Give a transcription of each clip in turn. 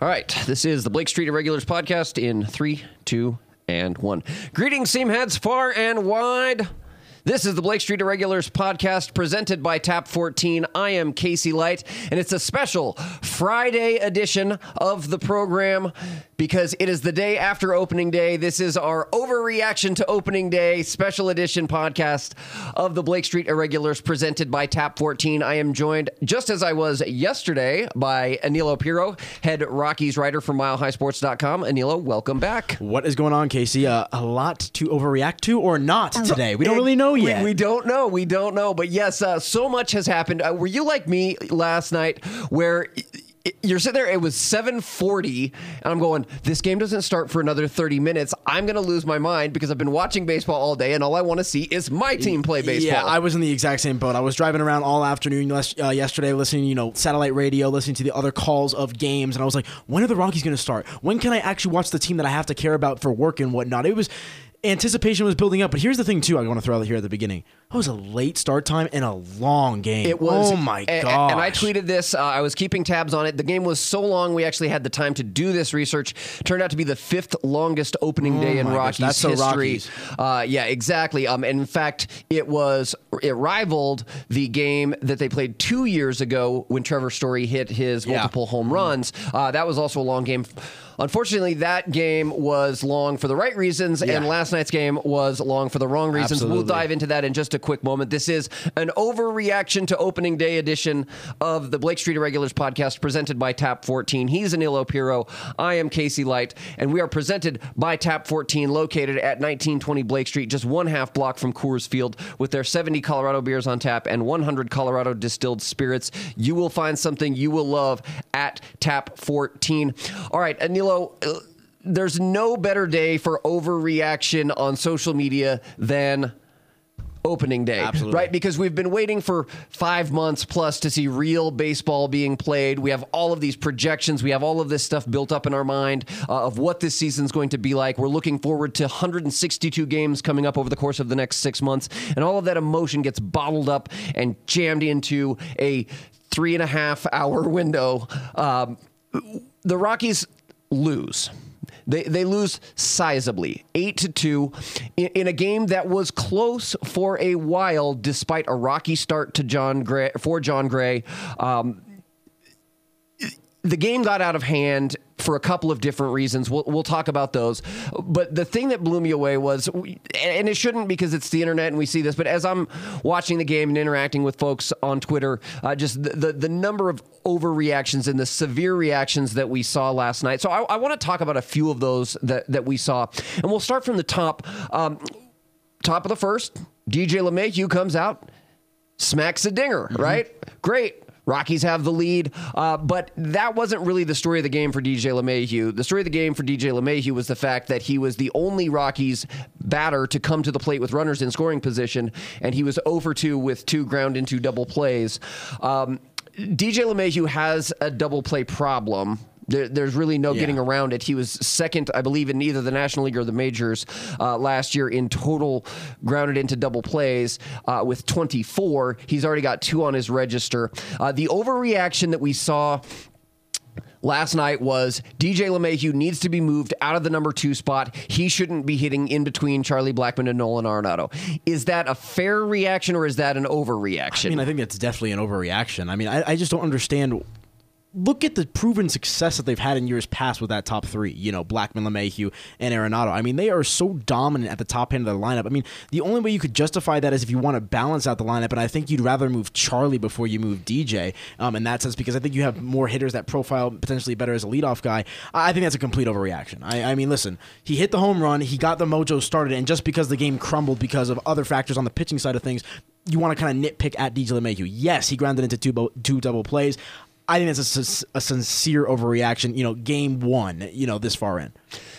All right, this is the Blake Street Irregulars podcast in three, two, and one. Greetings, seam heads far and wide. This is the Blake Street Irregulars podcast presented by Tap 14. I am Casey Light, and it's a special Friday edition of the program because it is the day after opening day. This is our overreaction to opening day special edition podcast of the Blake Street Irregulars presented by Tap 14. I am joined, just as I was yesterday, by Aniello Piro, head Rockies writer from MileHighSports.com. Aniello, welcome back. What is going on, Casey? Uh, a lot to overreact to or not today? We don't really know We- yet. We, don't know. We don't know. But yes, uh, so much has happened. Uh, were you like me last night where you're sitting there, it was 740, and I'm going, this game doesn't start for another 30 minutes. I'm going to lose my mind because I've been watching baseball all day, and all I want to see is my team play baseball. Yeah, I was in the exact same boat. I was driving around all afternoon les- uh, yesterday, listening, you know, satellite radio, listening to the other calls of games, and I was like, when are the Rockies going to start? When can I actually watch the team that I have to care about for work and whatnot? It was anticipation was building up, but here's the thing too. I want to throw out here at the beginning. It was a late start time and a long game. It was. Oh my god! And I tweeted this. Uh, I was keeping tabs on it. The game was so long, we actually had the time to do this research. Turned out to be the fifth longest opening day in Oh my gosh, Rockies that's so history. Rockies. Uh, yeah, exactly. Um, and in fact, it was it rivaled the game that they played two years ago when Trevor Story hit his Yeah. multiple home runs. Uh, that was also a long game. Unfortunately, that game was long for the right reasons, and last night's game was long for the wrong reasons. Absolutely. We'll dive into that in just a quick moment. This is an overreaction to opening day edition of the Blake Street Irregulars podcast presented by Tap 14. He's Aniello Piro. I am Casey Light, and we are presented by Tap 14, located at 1920 Blake Street, just one half block from Coors Field, with their 70 Colorado beers on tap and 100 Colorado distilled spirits. You will find something you will love at Tap 14. All right, Aniello. uh, There's no better day for overreaction on social media than opening day, Absolutely. right? Because we've been waiting for five months plus to see real baseball being played. We have all of these projections. We have all of this stuff built up in our mind uh, of what this season's going to be like. We're looking forward to 162 games coming up over the course of the next six months, and all of that emotion gets bottled up and jammed into a three and a half hour window. Um, the Rockies lose. They, they lose sizably, eight to two, in, in a game that was close for a while, despite a rocky start to Jon Gray for Jon Gray. Um, the game got out of hand for a couple of different reasons. We'll, we'll talk about those. But the thing that blew me away was, and it shouldn't because it's the internet and we see this, but as I'm watching the game and interacting with folks on Twitter, uh, just the, the, the number of overreactions and the severe reactions that we saw last night. So I, I want to talk about a few of those that, that we saw. And we'll start from the top. Um, top of the first, DJ LeMahieu comes out, smacks a dinger, right? Great. Rockies have the lead, uh, but that wasn't really the story of the game for DJ LeMahieu. The story of the game for DJ LeMahieu was the fact that he was the only Rockies batter to come to the plate with runners in scoring position, and he was over 2 with two ground into double plays. Um, DJ LeMahieu has a double play problem. There, there's really no Yeah. getting around it. He was second, I believe, in either the National League or the majors uh, last year in total grounded into double plays uh, with 24. He's already got two on his register. Uh, the overreaction that we saw last night was DJ LeMahieu needs to be moved out of the number two spot. He shouldn't be hitting in between Charlie Blackmon and Nolan Arenado. Is that a fair reaction or is that an overreaction? I mean, I think that's definitely an overreaction. I mean, I, I just don't understand. Look at the proven success that they've had in years past with that top three. You know, Blackmon, LeMahieu, and Arenado. I mean, they are so dominant at the top end of the lineup. I mean, the only way you could justify that is if you want to balance out the lineup. And I think you'd rather move Charlie before you move DJ. Um, in that sense, because I think you have more hitters that profile potentially better as a leadoff guy. I think that's a complete overreaction. I, I mean, listen, he hit the home run, he got the mojo started, and just because the game crumbled because of other factors on the pitching side of things, you want to kind of nitpick at DJ LeMahieu. Yes, he grounded into two, bo- two double plays. I think that's a sincere overreaction. You know, game one. You know, this far in.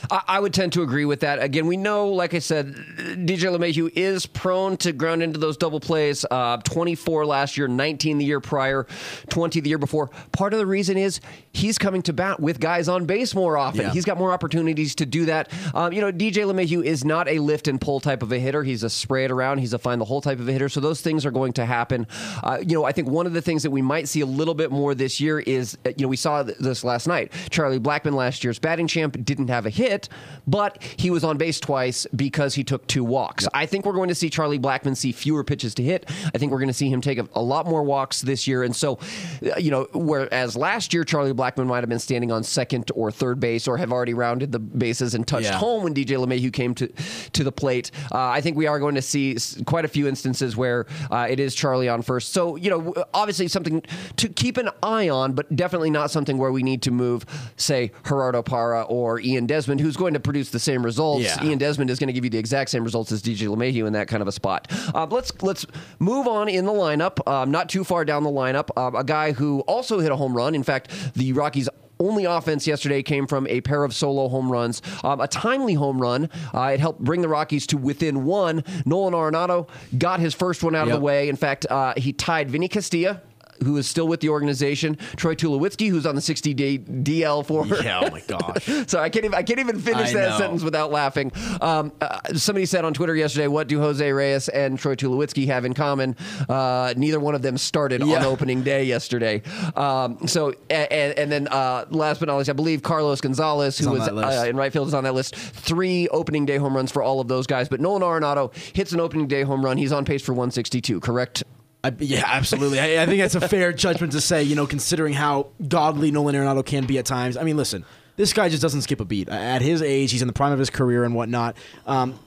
I, I would tend to agree with that. Again, we know, like I said, DJ LeMahieu is prone to ground into those double plays. Uh, 24 last year, 19 the year prior, 20 the year before. Part of the reason is he's coming to bat with guys on base more often. Yeah. He's got more opportunities to do that. Um, you know, DJ LeMahieu is not a lift and pull type of a hitter. He's a spray it around. He's a find the hole type of a hitter. So those things are going to happen. Uh, you know, I think one of the things that we might see a little bit more this year is, uh, you know, we saw this last night. Charlie Blackmon, last year's batting champ, didn't have a hit, but he was on base twice because he took two walks. I think we're going to see Charlie Blackmon see fewer pitches to hit. I think we're going to see him take a, a lot more walks this year. And so, uh, you know, whereas last year Charlie Blackmon might have been standing on second or third base or have already rounded the bases and touched Yeah. home when DJ LeMahieu came to to the plate. Uh, I think we are going to see quite a few instances where uh, it is Charlie on first. So you know, obviously something to keep an eye on, but definitely not something where we need to move, say Gerardo Parra or Ian Desmond, who's going to produce the same results. Yeah. Ian Desmond is going to give you the exact same results as DJ LeMahieu in that kind of a spot. Uh, let's let's move on in the lineup. Um, not too far down the lineup, um, a guy who also hit a home run. In fact, the Rockies only offense yesterday came from a pair of solo home runs, um, a timely home run. Uh, it helped bring the Rockies to within one. Nolan Arenado got his first one out of the way. In fact, uh, he tied Vinny Castilla. Who is still with the organization? Troy Tulowitzki, who's on the 60-day DL for Yeah, oh my gosh. so I can't even I can't even finish I that know. sentence without laughing. Um, uh, somebody said on Twitter yesterday, "What do Jose Reyes and Troy Tulowitzki have in common?" Uh, neither one of them started on opening day yesterday. Um, so and, and then uh, last but not least, I believe Carlos Gonzalez, who was uh, in right field, is on that list. Three opening day home runs for all of those guys, but Nolan Arenado hits an opening day home run. He's on pace for 162. Correct. I, yeah, absolutely. I, I think that's a fair judgment to say, you know, considering how godly Nolan Arenado can be at times. I mean, listen, this guy just doesn't skip a beat. At his age, he's in the prime of his career and whatnot. Um,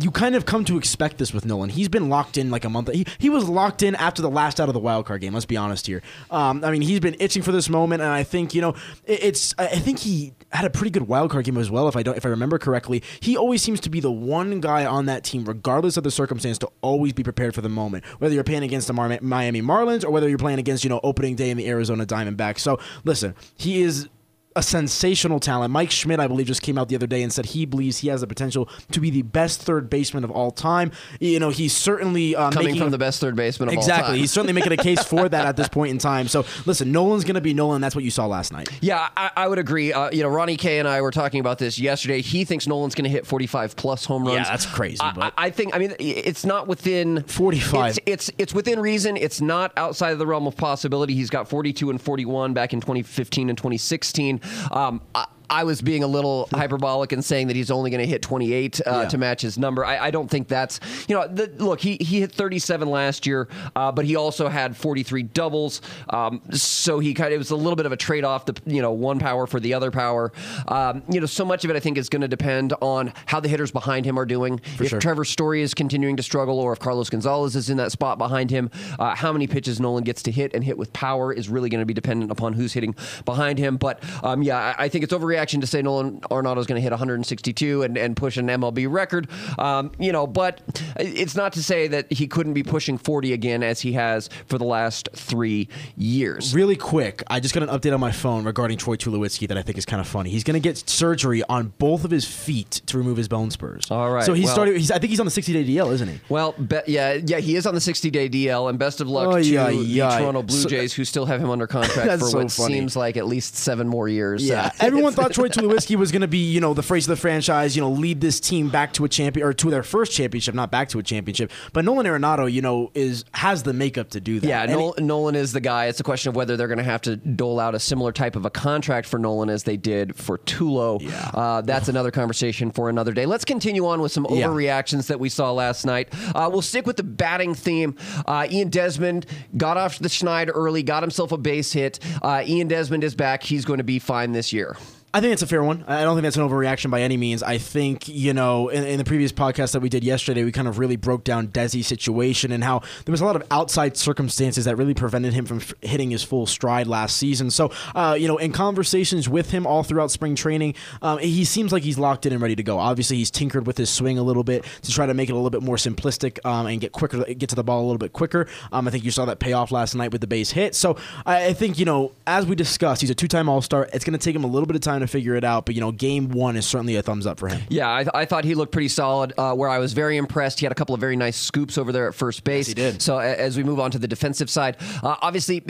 you kind of come to expect this with Nolan. He's been locked in like a month. He, he was locked in after the last out of the wild card game. Let's be honest here. Um, I mean, he's been itching for this moment, and I think you know it, it's. I think he had a pretty good wild card game as well. If I don't, if I remember correctly, he always seems to be the one guy on that team, regardless of the circumstance, to always be prepared for the moment. Whether you're playing against the Mar- Miami Marlins or whether you're playing against you know opening day in the Arizona Diamondbacks. So listen, he is a sensational talent. Mike Schmidt, I believe, just came out the other day and said he believes he has the potential to be the best third baseman of all time. You know, he's certainly uh, Coming making from a- the best third baseman of all time. exactly. He's certainly making a case for that at this point in time. So listen, Nolan's going to be Nolan. That's what you saw last night. Yeah, I, I would agree. Uh, you know, Ronnie K and I were talking about this yesterday. He thinks Nolan's going to hit 45 plus home runs. Yeah, that's crazy, I, I think. I mean, it's not within 45. It's, it's it's within reason. It's not outside of the realm of possibility. He's got 42 and 41 back in 2015 and 2016. Um, I, I was being a little hyperbolic and saying that he's only going to hit 28 uh, Yeah. to match his number. I, I don't think that's you know. The, look, he he hit 37 last year, uh, but he also had 43 doubles. Um, so he kind of it was a little bit of a trade off. The you know one power for the other power. Um, you know, so much of it I think is going to depend on how the hitters behind him are doing. if sure. Trevor Story is continuing to struggle, or if Carlos Gonzalez is in that spot behind him, uh, how many pitches Nolan gets to hit and hit with power is really going to be dependent upon who's hitting behind him. But um, yeah, I, I think it's overreaction to say Nolan Arenado is going to hit 162 and, and push an MLB record. Um, you know, but it's not to say that he couldn't be pushing 40 again as he has for the last three years. Really quick, I just got an update on my phone regarding Troy Tulowitzki that I think is kind of funny. He's going to get surgery on both of his feet to remove his bone spurs. All right, So he's well- started. He's, I think he's on the 60 day DL, isn't he? Well, be, yeah, yeah, he is on the 60-day DL, and best of luck Oh, to yeah, the yeah. Toronto Blue So- Jays, who still have him under contract for so what funny. seems like at least seven more years. Yeah, Uh, everyone it's- thought Troy Tulowitzki was going to be, you know, the face of the franchise, you know, lead this team back to a champion or to their first championship, not back to a championship. But Nolan Arenado, you know, is has the makeup to do that. Yeah, he- Nolan is the guy. It's a question of whether they're going to have to dole out a similar type of a contract for Nolan as they did for Tulo. Yeah. Uh, that's another conversation for another day. Let's continue on with some Yeah. overreactions that we saw last night. Uh, we'll stick with the batting theme. Uh, Ian Desmond got off the schneid early, got himself a base hit. Uh, Ian Desmond is back. He's going to be fine this year. I think it's a fair one. I don't think that's an overreaction by any means. I think, you know, in, in the previous podcast that we did yesterday, we kind of really broke down Desi's situation and how there was a lot of outside circumstances that really prevented him from f- hitting his full stride last season. So, uh, you know, in conversations with him all throughout spring training, um, he seems like he's locked in and ready to go. Obviously, he's tinkered with his swing a little bit to try to make it a little bit more simplistic um, and get quicker, get to the ball a little bit quicker. Um, I think you saw that pay off last night with the base hit. So, I, I think, you know, as we discussed, he's a two time All Star. It's going to take him a little bit of time to figure it out. But you know, game one is certainly a thumbs up for him. Yeah, I, I thought he looked pretty solid. Uh, where I was very impressed, he had a couple of very nice scoops over there at first base. he did. So a- as we move on to the defensive side, uh, obviously.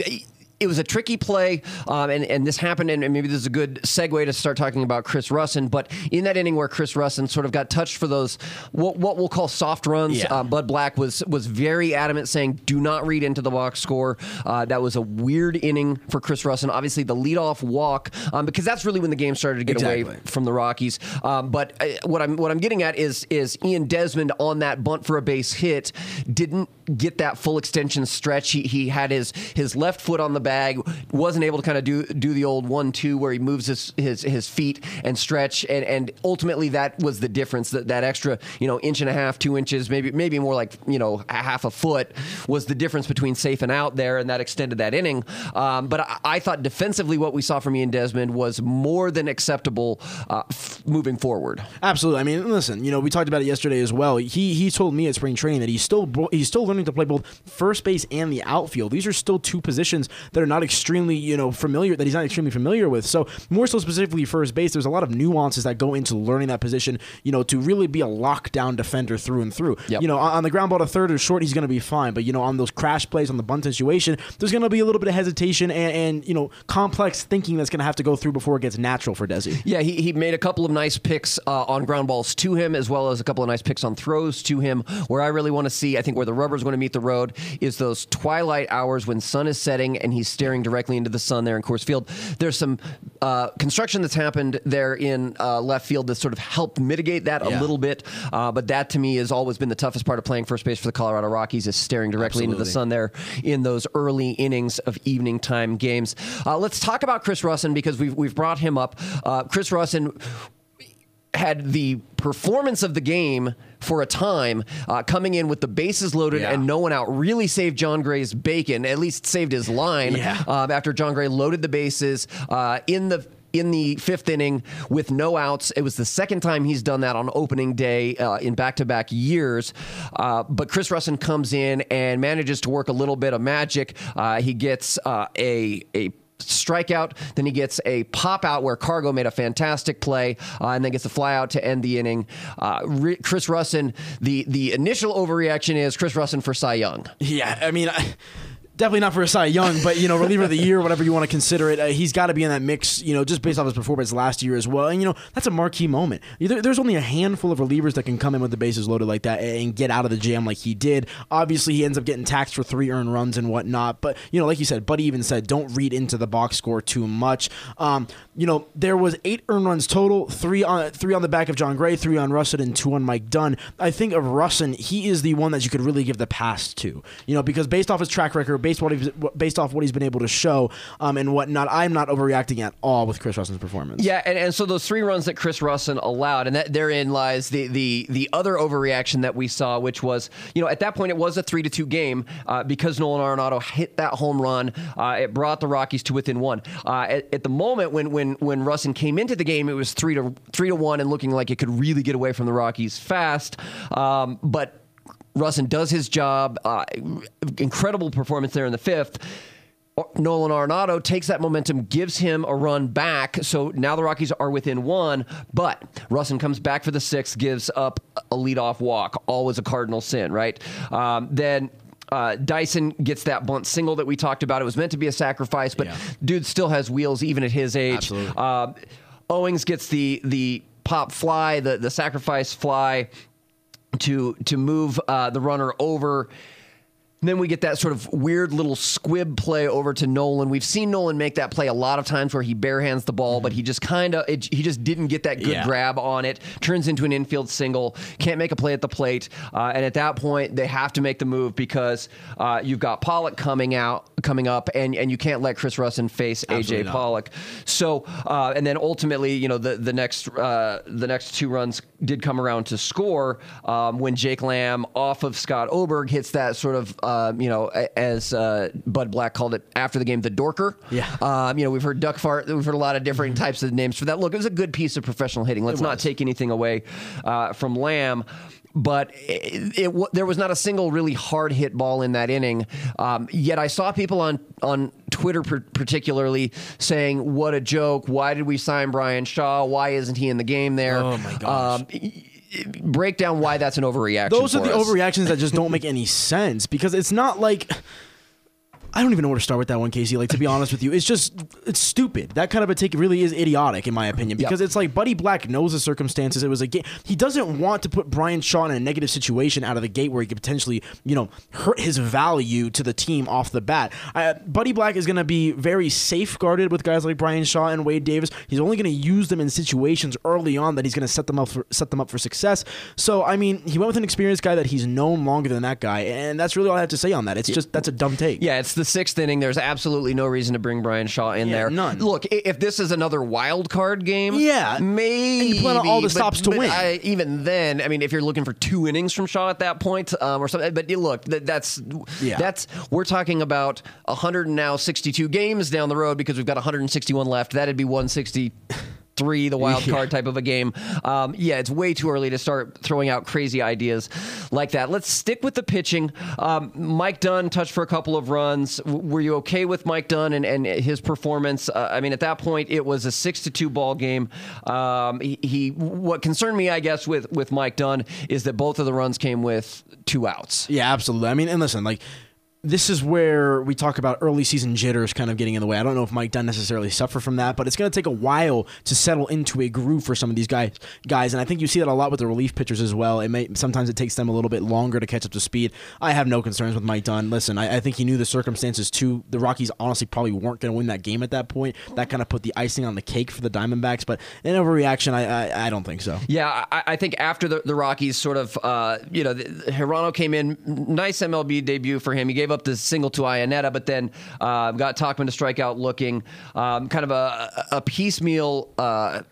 It was a tricky play, um, and, and this happened, and maybe this is a good segue to start talking about Chris Rusin. But in that inning where Chris Rusin sort of got touched for those what, what we'll call soft runs, Yeah. uh, Bud Black was was very adamant, saying, "Do not read into the box score." Uh, that was a weird inning for Chris Rusin. Obviously, the leadoff walk, um, because that's really when the game started to get away from the Rockies. Um, but uh, what I'm what I'm getting at is is Ian Desmond on that bunt for a base hit didn't get that full extension stretch. He he had his his left foot on the bag, wasn't able to kind of do do the old one two where he moves his his, his feet and stretch, and and ultimately that was the difference. That that extra you know inch and a half, two inches, maybe maybe more like you know a half a foot was the difference between safe and out there, and that extended that inning. Um, but I, I thought defensively what we saw from Ian Desmond was more than acceptable uh, moving forward. Absolutely. I mean, listen. You know, we talked about it yesterday as well. He he told me at spring training that he's still he's still learning to play both first base and the outfield. These are still two positions that are not extremely you know familiar that he's not extremely familiar with. So more so specifically first base, there's a lot of nuances that go into learning that position. You know, to really be a lockdown defender through and through. Yep. You know, on the ground ball to third or short, he's going to be fine. But you know, on those crash plays on the bunt situation, there's going to be a little bit of hesitation and, and you know complex thinking that's going to have to go through before it gets natural for Desi. Yeah, he, he made a couple of nice picks uh, on ground balls to him, as well as a couple of nice picks on throws to him. Where I really want to see, I think, where the rubber's going to meet the road is those twilight hours when sun is setting and he's staring directly into the sun there in Coors Field. There's some uh, construction that's happened there in uh, left field that sort of helped mitigate that a little bit. Uh, but that to me has always been the toughest part of playing first base for the Colorado Rockies is staring directly into the sun there in those early innings of evening time games. Uh, let's talk about Chris Rusin because we've we've brought him up. Uh, Chris Rusin had the performance of the game for a time, uh, coming in with the bases loaded Yeah. and no one out. Really saved Jon Gray's bacon, at least saved his line. Yeah. um, after Jon Gray loaded the bases uh, in the. In the fifth inning with no outs, it was the second time he's done that on opening day uh, in back-to-back years. Uh, but Chris Rusin comes in and manages to work a little bit of magic. Uh, he gets uh, a a strikeout. Then he gets a pop out where Cargo made a fantastic play, uh, and then gets a fly out to end the inning. Uh, Ri- Chris Rusin, the the initial overreaction is Chris Rusin for Cy Young. Yeah, I mean, I, definitely not for a Cy Young, but you know, reliever of the year, whatever you want to consider it, uh, he's got to be in that mix. You know, just based off his performance last year as well. And you know, that's a marquee moment. There, there's only a handful of relievers that can come in with the bases loaded like that and get out of the jam like he did. Obviously, he ends up getting taxed for three earned runs and whatnot. But you know, like you said, Buddy even said, don't read into the box score too much. Um, you know, there was eight earned runs total, three on three on the back of Jon Gray, three on Rusin, and two on Mike Dunn. I think of Rusin, he is the one that you could really give the pass to. You know, because based off his track record, based what he's, based off what he's been able to show, um, and whatnot, I'm not overreacting at all with Chris Rusin's performance. Yeah, and, and so those three runs that Chris Rusin allowed, and that therein lies the the the other overreaction that we saw, which was you know at that point it was a three to two game uh, because Nolan Arenado hit that home run. Uh, it brought the Rockies to within one. Uh, at, at the moment when when when Rusin came into the game, it was three to three to one and looking like it could really get away from the Rockies fast, um, but. Rusin does his job. Uh, incredible performance there in the fifth. Nolan Arenado takes that momentum, gives him a run back. So now the Rockies are within one, but Rusin comes back for the sixth, gives up a leadoff walk. Always a cardinal sin, right? Um, then. Uh, Dyson gets that bunt single that we talked about. It was meant to be a sacrifice, but Yeah. dude still has wheels even at his age. Um, Owings gets the the pop fly, the the sacrifice fly to to move uh, the runner over. And then we get that sort of weird little squib play over to Nolan. We've seen Nolan make that play a lot of times where he barehands the ball, but he just kind of he just didn't get that good Yeah. grab on it. Turns into an infield single. Can't make a play at the plate, uh, and at that point they have to make the move because uh, you've got Pollock coming out, coming up, and and you can't let Chris Rusin face Absolutely AJ not. Pollock. So uh, and then ultimately, you know, the the next uh, the next two runs did come around to score um, when Jake Lamb off of Scott Oberg hits that sort of uh, um, you know, as uh, Bud Black called it after the game, the Dorker. Yeah. Um, you know, we've heard Duck Fart. We've heard a lot of different types of names for that. Look, it was a good piece of professional hitting. Let's not take anything away uh, from Lamb. But it, it, there was not a single really hard hit ball in that inning. Um, yet I saw people on on Twitter, per- particularly, saying, "What a joke! Why did we sign Bryan Shaw? Why isn't he in the game there?" Oh, my gosh. Um, break down why that's an overreaction. Those are the us. overreactions that just don't make any sense because it's not like I don't even know where to start with that one, Casey. Like to be honest with you, it's just it's stupid. That kind of a take really is idiotic in my opinion because it's like Buddy Black knows the circumstances. It was a game. He doesn't want to put Bryan Shaw in a negative situation out of the gate where he could potentially you know hurt his value to the team off the bat. Uh, Buddy Black is going to be very safeguarded with guys like Bryan Shaw and Wade Davis. He's only going to use them in situations early on that he's going to set them up for set them up for success. So I mean, he went with an experienced guy that he's known longer than that guy, and that's really all I have to say on that. It's just that's a dumb take. Yeah, it's the sixth inning. There's absolutely no reason to bring Bryan Shaw in Yeah, there. none. Look, if this is another wild card game, Yeah. maybe And you plan on all the but- stops to but win. I, even then, I mean, if you're looking for two innings from Shaw at that point, um, or something, but you look, that, that's Yeah. that's we're talking about 100 and now 62 games down the road because we've got 161 left. That'd be 160. Three, the wild Yeah. card type of a game. Um, yeah, it's way too early to start throwing out crazy ideas like that. Let's stick with the pitching. Um, Mike Dunn touched for a couple of runs. W- were you okay with Mike Dunn and, and his performance? Uh, I mean, at that point, it was a six to two ball game. Um, he, he, what concerned me, I guess, with with Mike Dunn is that both of the runs came with two outs. Yeah, absolutely. I mean, and listen, like this is where we talk about early season jitters kind of getting in the way. I don't know if Mike Dunn necessarily suffer from that, but it's going to take a while to settle into a groove for some of these guys. Guys, and I think you see that a lot with the relief pitchers as well. It may sometimes it takes them a little bit longer to catch up to speed. I have no concerns with Mike Dunn. Listen, I, I think he knew the circumstances too. The Rockies honestly probably weren't going to win that game at that point. That kind of put the icing on the cake for the Diamondbacks. But an overreaction, I I, I don't think so. Yeah, I, I think after the, the Rockies sort of, uh, you know, the, Hirano came in, nice MLB debut for him. He gave up the single to Iannetta, but then uh, got Talkman to strike out looking. Um, kind of a, a piecemeal. Uh,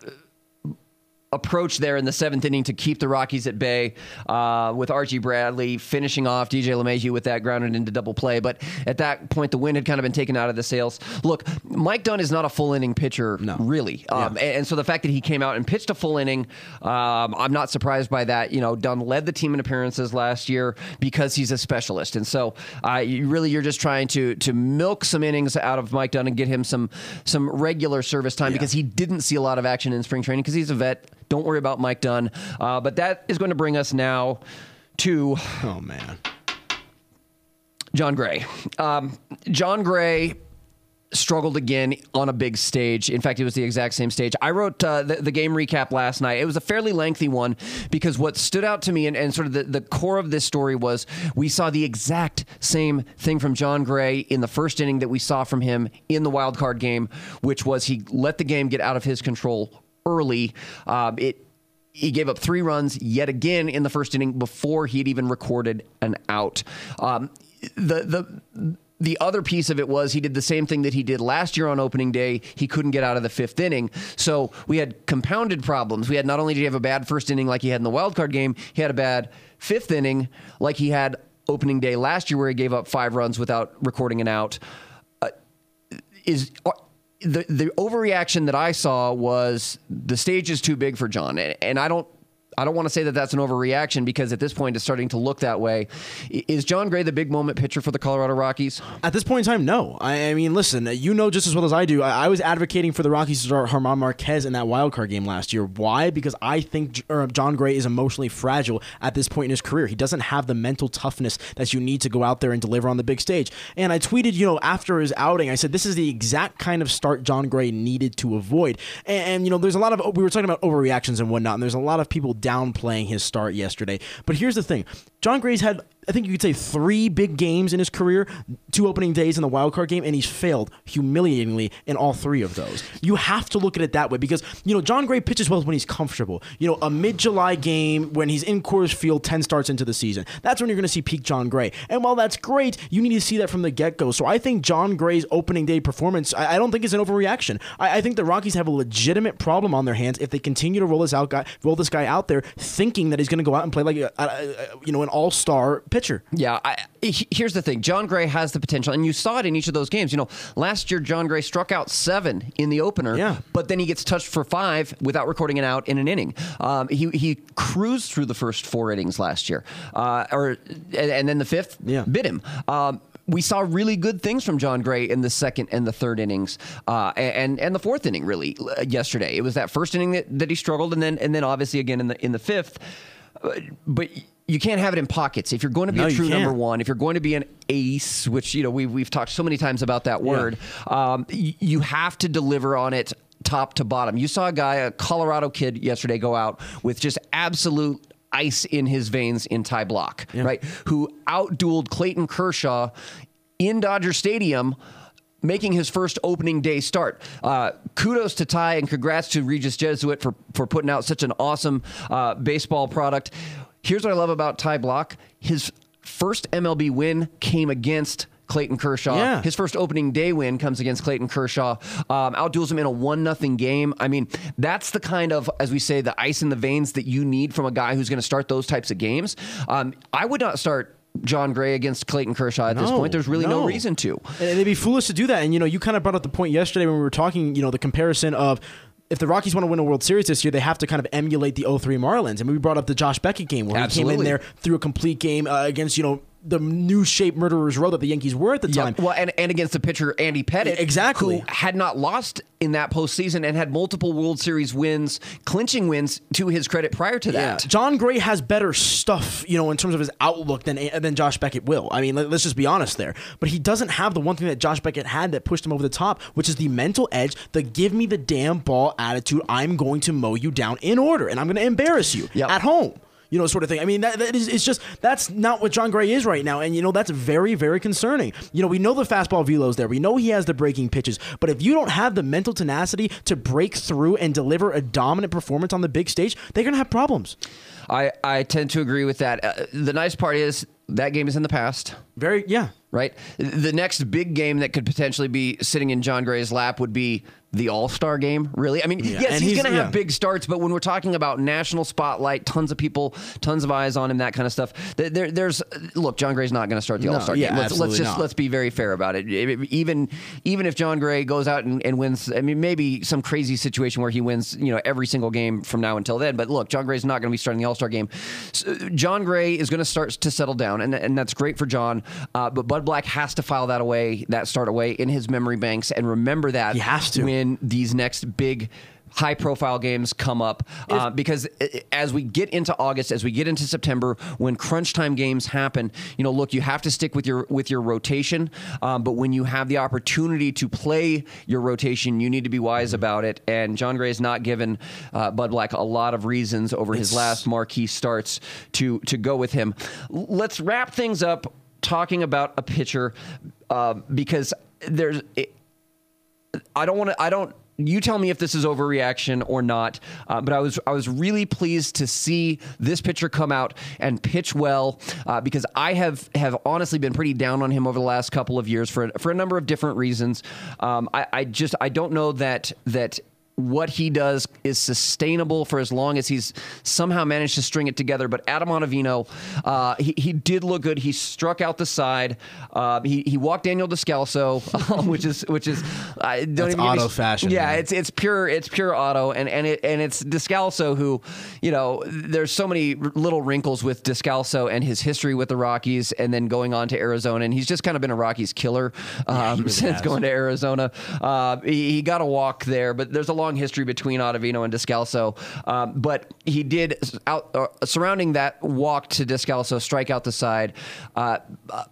approach there in the seventh inning to keep the Rockies at bay uh, with Archie Bradley finishing off DJ LeMahieu with that grounded into double play. But at that point, the wind had kind of been taken out of the sails. Look, Mike Dunn is not a full inning pitcher, No. really. Um, and, and so the fact that he came out and pitched a full inning, um, I'm not surprised by that. You know, Dunn led the team in appearances last year because he's a specialist. And so uh, you really, you're just trying to to milk some innings out of Mike Dunn and get him some some regular service time because he didn't see a lot of action in spring training because he's a vet. Don't worry about Mike Dunn. Uh, but that is going to bring us now to Oh man. Jon Gray. Um, Jon Gray struggled again on a big stage. In fact, it was the exact same stage. I wrote uh, the, the game recap last night. It was a fairly lengthy one because what stood out to me and, and sort of the, the core of this story was we saw the exact same thing from Jon Gray in the first inning that we saw from him in the wild card game, which was he let the game get out of his control early. Um, it he gave up three runs yet again in the first inning before he had even recorded an out. Um, the the the other piece of it was he did the same thing that he did last year on opening day. He couldn't get out of the fifth inning. So we had compounded problems. We had not only did he have a bad first inning like he had in the wild card game, he had a bad fifth inning like he had opening day last year where he gave up five runs without recording an out. Uh, is the the overreaction that I saw was the stage is too big for John, and, and I don't. I don't want to say that that's an overreaction because at this point it's starting to look that way. Is Jon Gray the big moment pitcher for the Colorado Rockies? At this point in time, no. I, I mean, listen, you know just as well as I do. I, I was advocating for the Rockies to start German Marquez in that wild card game last year. Why? Because I think J- er, Jon Gray is emotionally fragile at this point in his career. He doesn't have the mental toughness that you need to go out there and deliver on the big stage. And I tweeted, you know, after his outing, I said this is the exact kind of start Jon Gray needed to avoid. And, and you know, there's a lot of we were talking about overreactions and whatnot, and there's a lot of people downplaying his start yesterday. But here's the thing: Jon Gray's had I think you could say three big games in his career, two opening days in the wild card game, and he's failed humiliatingly in all three of those. You have to look at it that way because you know Jon Gray pitches well when he's comfortable. You know, a mid-July game when he's in Coors Field, ten starts into the season, that's when you're going to see peak Jon Gray. And while that's great, you need to see that from the get-go. So I think Jon Gray's opening day performance, I, I don't think is an overreaction. I, I think the Rockies have a legitimate problem on their hands if they continue to roll this out guy, roll this guy out there, thinking that he's going to go out and play like a, a, a- you know an all star pitcher. Yeah, I, here's the thing. Jon Gray has the potential, and you saw it in each of those games. You know, last year Jon Gray struck out seven in the opener, Yeah. but then he gets touched for five without recording an out in an inning. Um, he he cruised through the first four innings last year, uh, or and, and then the fifth Yeah. bit him. Um, we saw really good things from Jon Gray in the second and the third innings, uh, and and the fourth inning really uh, yesterday. It was that first inning that, that he struggled, and then and then obviously again in the in the fifth. Uh, But you can't have it in pockets. If you're going to be No, a true number one, if you're going to be an ace, which you know we've we've talked so many times about that word, um, y- you have to deliver on it top to bottom. You saw a guy, a Colorado kid, yesterday go out with just absolute ice in his veins in Ty Blach, right? Who outdueled Clayton Kershaw in Dodger Stadium. Making his first opening day start. Uh, kudos to Ty and congrats to Regis Jesuit for, for putting out such an awesome uh, baseball product. Here's what I love about Ty Blach. His first MLB win came against Clayton Kershaw. Yeah. His first opening day win comes against Clayton Kershaw. Um, outduels him in a one nothing game. I mean, that's the kind of, as we say, the ice in the veins that you need from a guy who's going to start those types of games. Um, I would not start Jon Gray against Clayton Kershaw at this point. There's really no, no. reason to. And it'd be foolish to do that. And you know, you kind of brought up the point yesterday when we were talking. You know, the comparison of if the Rockies want to win a World Series this year, they have to kind of emulate the 03 Marlins. And we brought up the Josh Beckett game where he came in there through a complete game uh, against you know the new shape murderers row that the Yankees were at the time. Well, and, and against the pitcher Andy Pettitte, Exactly. who had not lost in that postseason and had multiple World Series wins, clinching wins to his credit prior to Yeah. that. Jon Gray has better stuff, you know, in terms of his outlook than than Josh Beckett will. I mean, let- let's just be honest there. But he doesn't have the one thing that Josh Beckett had that pushed him over the top, which is the mental edge, the give me the damn ball attitude. I'm going to mow you down in order, and I'm going to embarrass you Yep. at home. You know, sort of thing. I mean, that, that is it's just that's not what Jon Gray is right now, and you know that's very, very concerning. You know, we know the fastball velo's there, we know he has the breaking pitches, but if you don't have the mental tenacity to break through and deliver a dominant performance on the big stage, they're gonna have problems. I, I tend to agree with that. Uh, the nice part is that game is in the past. Very, yeah. right? The next big game that could potentially be sitting in Jon Gray's lap would be the All Star game. Really, I mean, yes, and he's, he's- going to have yeah. big starts, but when we're talking about national spotlight, tons of people, tons of eyes on him, that kind of stuff. There, there- there's look, Jon Gray's not going to start the No, All Star yeah, game. Let's, let's just not. let's be very fair about it. Even even if Jon Gray goes out and, and wins, I mean, maybe some crazy situation where he wins, you know, every single game from now until then. But look, Jon Gray's not going to be starting the All Star game. So, Jon Gray is going to start to settle down, and, and that's great for John. Uh, but Bud Black has to file that away, that start away in his memory banks, and remember that He has to. when these next big. High profile games come up uh, because as we get into August, as we get into September, when crunch time games happen, you know, look, you have to stick with your with your rotation. Um, but when you have the opportunity to play your rotation, you need to be wise about it. And Jon Gray has not given uh, Bud Black a lot of reasons over his last marquee starts to to go with him. Let's wrap things up talking about a pitcher uh, because there's. It, I don't want to. I don't. You tell me if this is overreaction or not. Uh, but I was I was really pleased to see this pitcher come out and pitch well uh, because I have have honestly been pretty down on him over the last couple of years for for a number of different reasons. Um, I, I just I don't know that that what he does is sustainable for as long as he's somehow managed to string it together. But Adam Ottavino, uh, he, he did look good. He struck out the side. Uh, he, he walked Daniel Descalso, um, which is which is I don't That's even get me- Otto fashion, Yeah, man. it's it's pure it's pure Otto, and and it and it's Descalso who, you know, there's so many little wrinkles with Descalso and his history with the Rockies, and then going on to Arizona, and he's just kind of been a Rockies killer um, really since has. going to Arizona. Uh, he, he got a walk there, but there's a long history between Ottavino and Descalso. Um, but he did out uh, surrounding that walk to Descalso, strike out the side. Uh,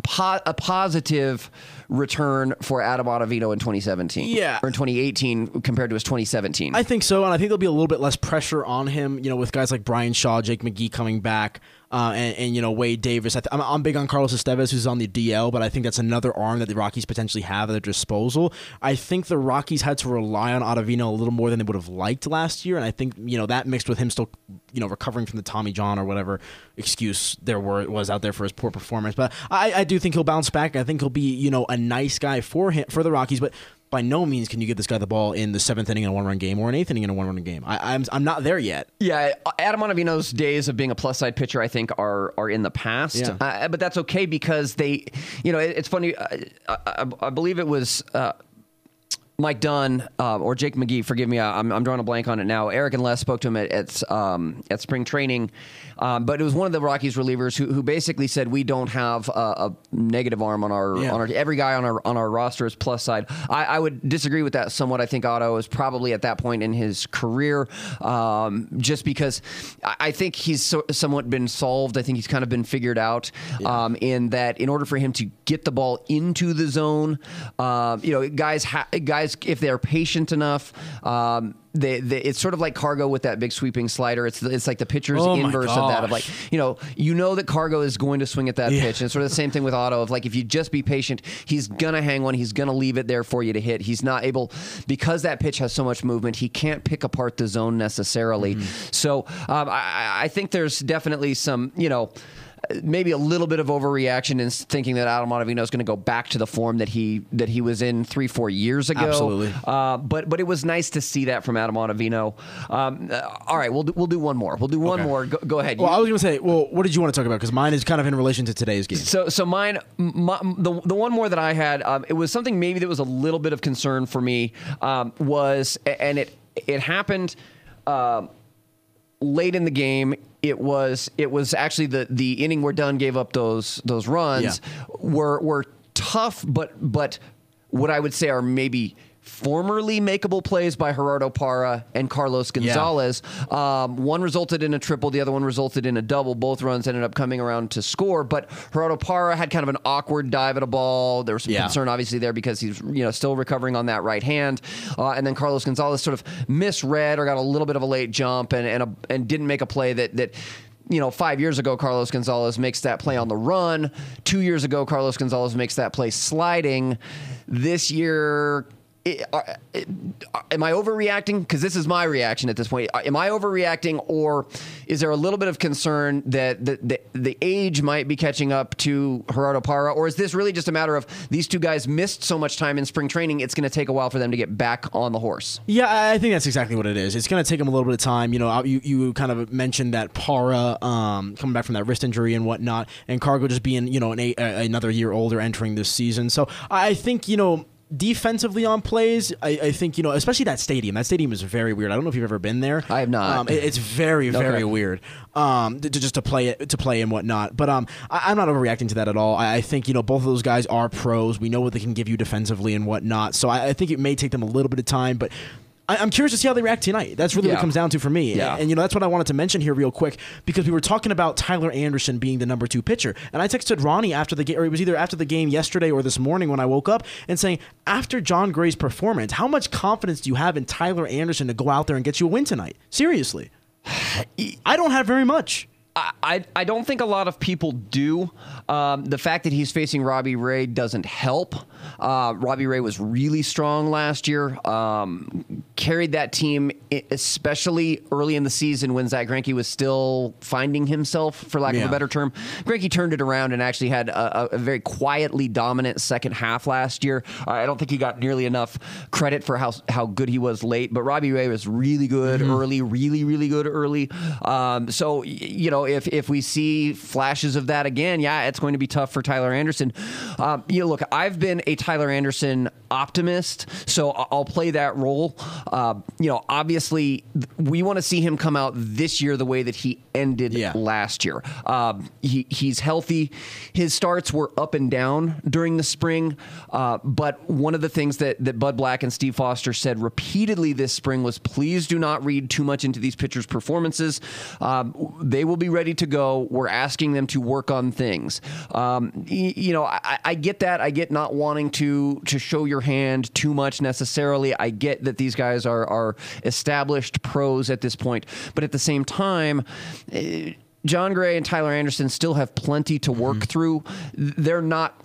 po- a positive return for Adam Ottavino in 2017, Yeah. or in 2018 compared to his 2017. I think so, and I think there'll be a little bit less pressure on him. You know, with guys like Bryan Shaw, Jake McGee coming back, uh, and, and you know Wade Davis. I th- I'm, I'm big on Carlos Estevez, who's on the DL, but I think that's another arm that the Rockies potentially have at their disposal. I think the Rockies had to rely on Ottavino a little more than they would have liked last year, and I think you know that mixed with him still, you know, recovering from the Tommy John or whatever excuse there were was out there for his poor performance. But I, I do think he'll bounce back. I think he'll be you know a nice guy for him for the Rockies, but by no means can you give this guy the ball in the seventh inning in a one run game or an eighth inning in a one run game. I, I'm I'm not there yet. Yeah, Adam Ottavino's days of being a plus side pitcher, I think, are are in the past. Yeah. Uh, but that's okay because they, you know, it, it's funny. Uh, I, I, I believe it was. Uh, Mike Dunn uh, or Jake McGee, forgive me, I'm, I'm drawing a blank on it now. Eric and Les spoke to him at at, um, at spring training, um, but it was one of the Rockies relievers who, who basically said we don't have a, a negative arm on our Yeah. on our every guy on our on our roster is plus side. I, I would disagree with that somewhat. I think Otto is probably at that point in his career, um, just because I I think he's so, somewhat been solved. I think he's kind of been figured out um, in that in order for him to get the ball into the zone, um, you know, guys ha- guys if they're patient enough. Um, they, they, it's sort of like Cargo with that big sweeping slider. It's it's like the pitcher's Oh inverse of that. Of like you know, you know that Cargo is going to swing at that Yeah. pitch. And it's sort of the same thing with Otto of like if you just be patient, he's gonna hang one, he's gonna leave it there for you to hit. He's not able because that pitch has so much movement, he can't pick apart the zone necessarily. Mm-hmm. So um, I, I think there's definitely some, you know. Maybe a little bit of overreaction in thinking that Adam Ottavino is going to go back to the form that he that he was in three four years ago. Absolutely. Uh, but but it was nice to see that from Adam Ottavino. Um, uh, all right, we'll do, we'll do one more. We'll do one Okay. more. Go, go ahead. Well, You- I was going to say, well, what did you want to talk about? Because mine is kind of in relation to today's game. So, so mine, my, the the one more that I had, um, it was something maybe that was a little bit of concern for me. Um, was and it it happened um late in the game. It was it was actually the the inning where Dunn gave up those those runs were were tough, but but what I would say are maybe formerly makeable plays by Gerardo Parra and Carlos Gonzalez. Um, one resulted in a triple, the other one resulted in a double. Both runs ended up coming around to score, but Gerardo Parra had kind of an awkward dive at a ball. There was some Yeah. concern, obviously, there because he's you know still recovering on that right hand, uh, and then Carlos Gonzalez sort of misread or got a little bit of a late jump and and, a, and didn't make a play that that. You know, five years ago, Carlos Gonzalez makes that play on the run. Two years ago, Carlos Gonzalez makes that play sliding. This year, am I overreacting? Because this is my reaction at this point. Uh, Am I overreacting, or is there a little bit of concern that the, the, the age might be catching up to Gerardo Parra, or is this really just a matter of these two guys missed so much time in spring training? It's going to take a while for them to get back on the horse. Yeah, I think that's exactly what it is. It's going to take them a little bit of time. You know, you, you kind of mentioned that Parra um, coming back from that wrist injury and whatnot, and Cargo just being, you know, an eight, another year older entering this season. So I think, you know, defensively on plays, I, I think, you know, especially that stadium. That stadium is very weird. I don't know if you've ever been there. I have not. Um, it- it's very, very weird um, to, to- just to play it, to play and whatnot. But um, I, I'm not overreacting to that at all. I, I think, you know, both of those guys are pros. We know what they can give you defensively and whatnot. So I, I think it may take them a little bit of time, but I, I'm curious to see how they react tonight. That's really what it comes down to for me. Yeah. And, you know, that's what I wanted to mention here real quick because we were talking about Tyler Anderson being the number two pitcher. And I texted Ronnie after the game, or it was either after the game yesterday or this morning when I woke up and saying, after Jon Gray's performance, how much confidence do you have in Tyler Anderson to go out there and get you a win tonight? Seriously. I don't have very much. I, I, I don't think a lot of people do. Um, the fact that he's facing Robbie Ray doesn't help. Uh, Robbie Ray was really strong last year. Um, carried that team, especially early in the season when Zach Greinke was still finding himself, for lack of a better term. Greinke turned it around and actually had a, a, very quietly dominant second half last year. Uh, I don't think he got nearly enough credit for how how good he was late, but Robbie Ray was really good early, really really good early. Um, so you know, if if we see flashes of that again, yeah, it's going to be tough for Tyler Anderson. Um, you know, look, I've been a Tyler Anderson optimist, so I'll play that role. Uh, you know, obviously, we want to see him come out this year the way that he ended Yeah. last year. Um, he, he's healthy. His starts were up and down during the spring, uh, but one of the things that, that Bud Black and Steve Foster said repeatedly this spring was please do not read too much into these pitchers' performances. Um, they will be ready to go. We're asking them to work on things. Um, you know, I, I get that. I get not wanting to to show your hand too much necessarily. I get that these guys are are established pros at this point, but at the same time. eh, Jon Gray and Tyler Anderson still have plenty to work through. They're not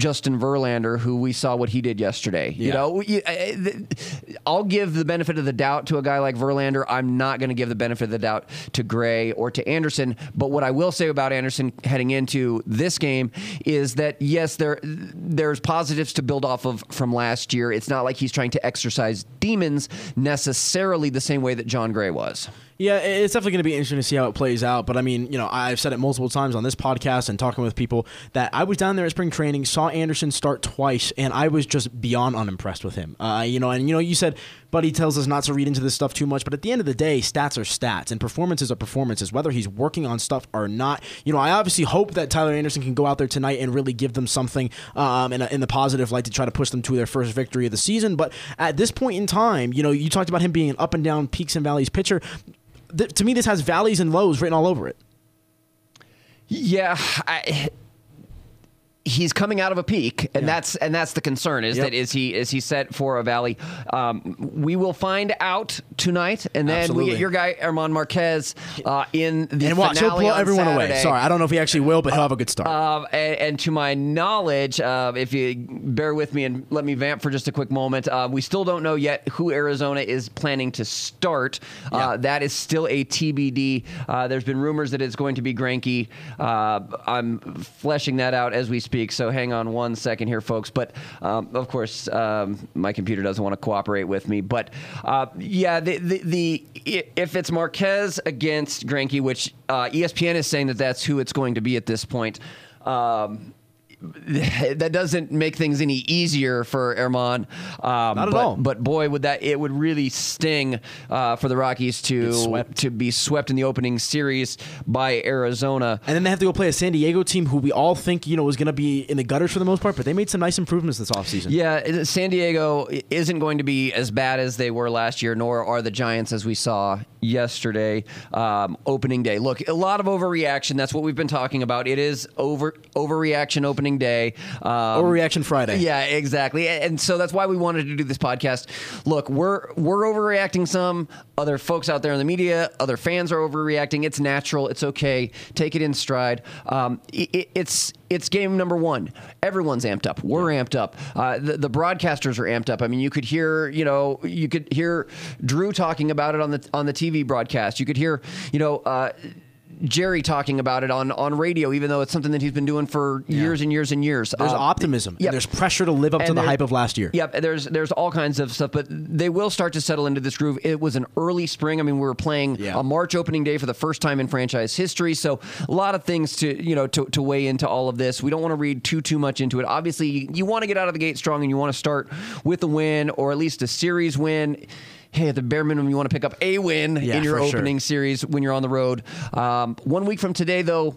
Justin Verlander, who we saw what he did yesterday. You Yeah. know, you- I- I- I'll give the benefit of the doubt to a guy like Verlander. I'm not going to give the benefit of the doubt to Gray or to Anderson. But what I will say about Anderson heading into this game is that yes, there there's positives to build off of from last year. It's not like he's trying to exercise demons necessarily the same way that Jon Gray was. Yeah, it's definitely going to be interesting to see how it plays out. But I mean, you know, I've said it multiple times on this podcast and talking with people that I was down there at spring training, saw Anderson start twice, and I was just beyond unimpressed with him. Uh, you know, and you know, you said Buddy tells us not to read into this stuff too much, but at the end of the day, stats are stats, and performances are performances, whether he's working on stuff or not. You know, I obviously hope that Tyler Anderson can go out there tonight and really give them something um, in, a, in the positive light to try to push them to their first victory of the season. But at this point in time, you know, you talked about him being an up and down, peaks and valleys pitcher th- to me, this has valleys and lows written all over it. Yeah, I, he's coming out of a peak, and Yeah. that's and that's the concern. Is Yep. that is he is he set for a valley? Um, we will find out tonight, and then we get your guy German Marquez uh, in the And watch, he'll blow on everyone away. Saturday. Sorry, I don't know if he actually will, but he'll have a good start. Um, and, and to my knowledge, uh, if you bear with me and let me vamp for just a quick moment, uh, we still don't know yet who Arizona is planning to start. Uh, Yeah. that is still a TBD. Uh, there's been rumors that it's going to be Greinke. Uh, I'm fleshing that out as we speak, so hang on one second here, folks. But um, of course, um, my computer doesn't want to cooperate with me. But uh, yeah, the, the, the if it's Marquez against Greinke, which uh, ESPN is saying that that's who it's going to be at this point. Um, that doesn't make things any easier for German. Um, Not at but, all. But boy, would that it would really sting uh, for the Rockies to swept. to be swept in the opening series by Arizona. and then they have to go play a San Diego team who we all think you know is going to be in the gutters for the most part, but they made some nice improvements this offseason. Yeah, San Diego isn't going to be as bad as they were last year, nor are the Giants as we saw yesterday, um, opening day. Look, a lot of overreaction. That's what we've been talking about. It is over overreaction opening day. Um, Overreaction Friday. Yeah, exactly. And so that's why we wanted to do this podcast. Look, we're we're overreacting some. Other folks out there in the media, other fans are overreacting. It's natural. It's okay. Take it in stride. Um, i i- it's it's game number one. Everyone's amped up. We're amped up. Uh, the, the broadcasters are amped up. I mean, you could hear, you know, you could hear Drew talking about it on the on the TV broadcast. You could hear, you know. Uh, Jerry talking about it on, on radio, even though it's something that he's been doing for years and years and years. There's Uh, optimism. yep. And there's pressure to live up to the hype of last year. Yep, there's there's all kinds of stuff, but they will start to settle into this groove. It was an early spring. I mean, we were playing Yeah. a March opening day for the first time in franchise history, so a lot of things to you know to, to weigh into all of this. We don't want to read too too much into it. Obviously, you, you want to get out of the gate strong, and you want to start with a win or at least a series win. Hey, at the bare minimum, you want to pick up a win Yeah, in your for sure. opening series when you're on the road. Um, one week from today, though,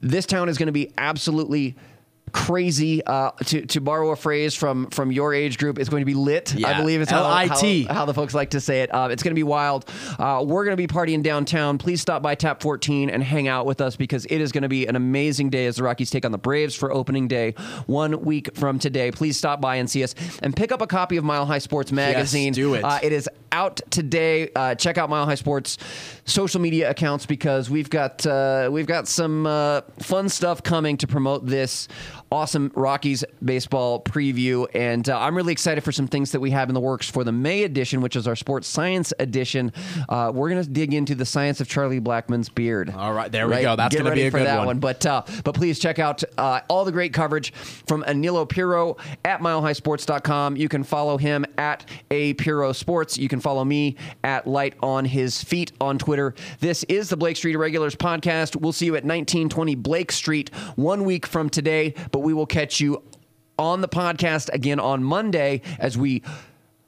this town is going to be absolutely crazy. Uh, to to borrow a phrase from from your age group, it's going to be lit. I believe it's how, L-I-T. how, how the folks like to say it. Uh, it's going to be wild. Uh, we're going to be partying downtown. Please stop by Tap 14 and hang out with us because it is going to be an amazing day as the Rockies take on the Braves for opening day one week from today. Please stop by and see us and pick up a copy of Mile High Sports magazine. do it. Uh, it is out today. Uh, check out Mile High Sports social media accounts because we've got uh, we've got some uh, fun stuff coming to promote this awesome Rockies baseball preview, and uh, I'm really excited for some things that we have in the works for the May edition, which is our sports science edition. Uh, we're going to dig into the science of Charlie Blackmon's beard. All right, there we go. That's Get gonna be a for good that one. But uh, but please check out uh, all the great coverage from Aniello Piro at milehighsports.com. You can follow him at a Piro Sports. You can follow me at Light on His Feet on Twitter. This is the Blake Street Irregulars podcast. We'll see you at 1920 Blake Street one week from today, but we will catch you on the podcast again on Monday as we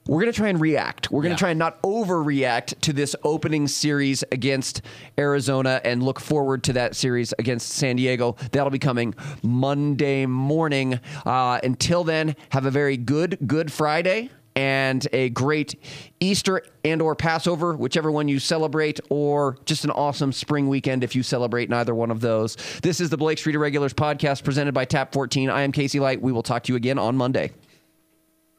we're going to try and react. We're going to Yeah. try and not overreact to this opening series against Arizona and look forward to that series against San Diego. That'll be coming Monday morning. Uh, until then, have a very good Good Friday and a great Easter and or Passover, whichever one you celebrate, or just an awesome spring weekend if you celebrate neither one of those. This is the Blake Street Irregulars podcast presented by Tap 14. I am Casey Light. We will talk to you again on Monday.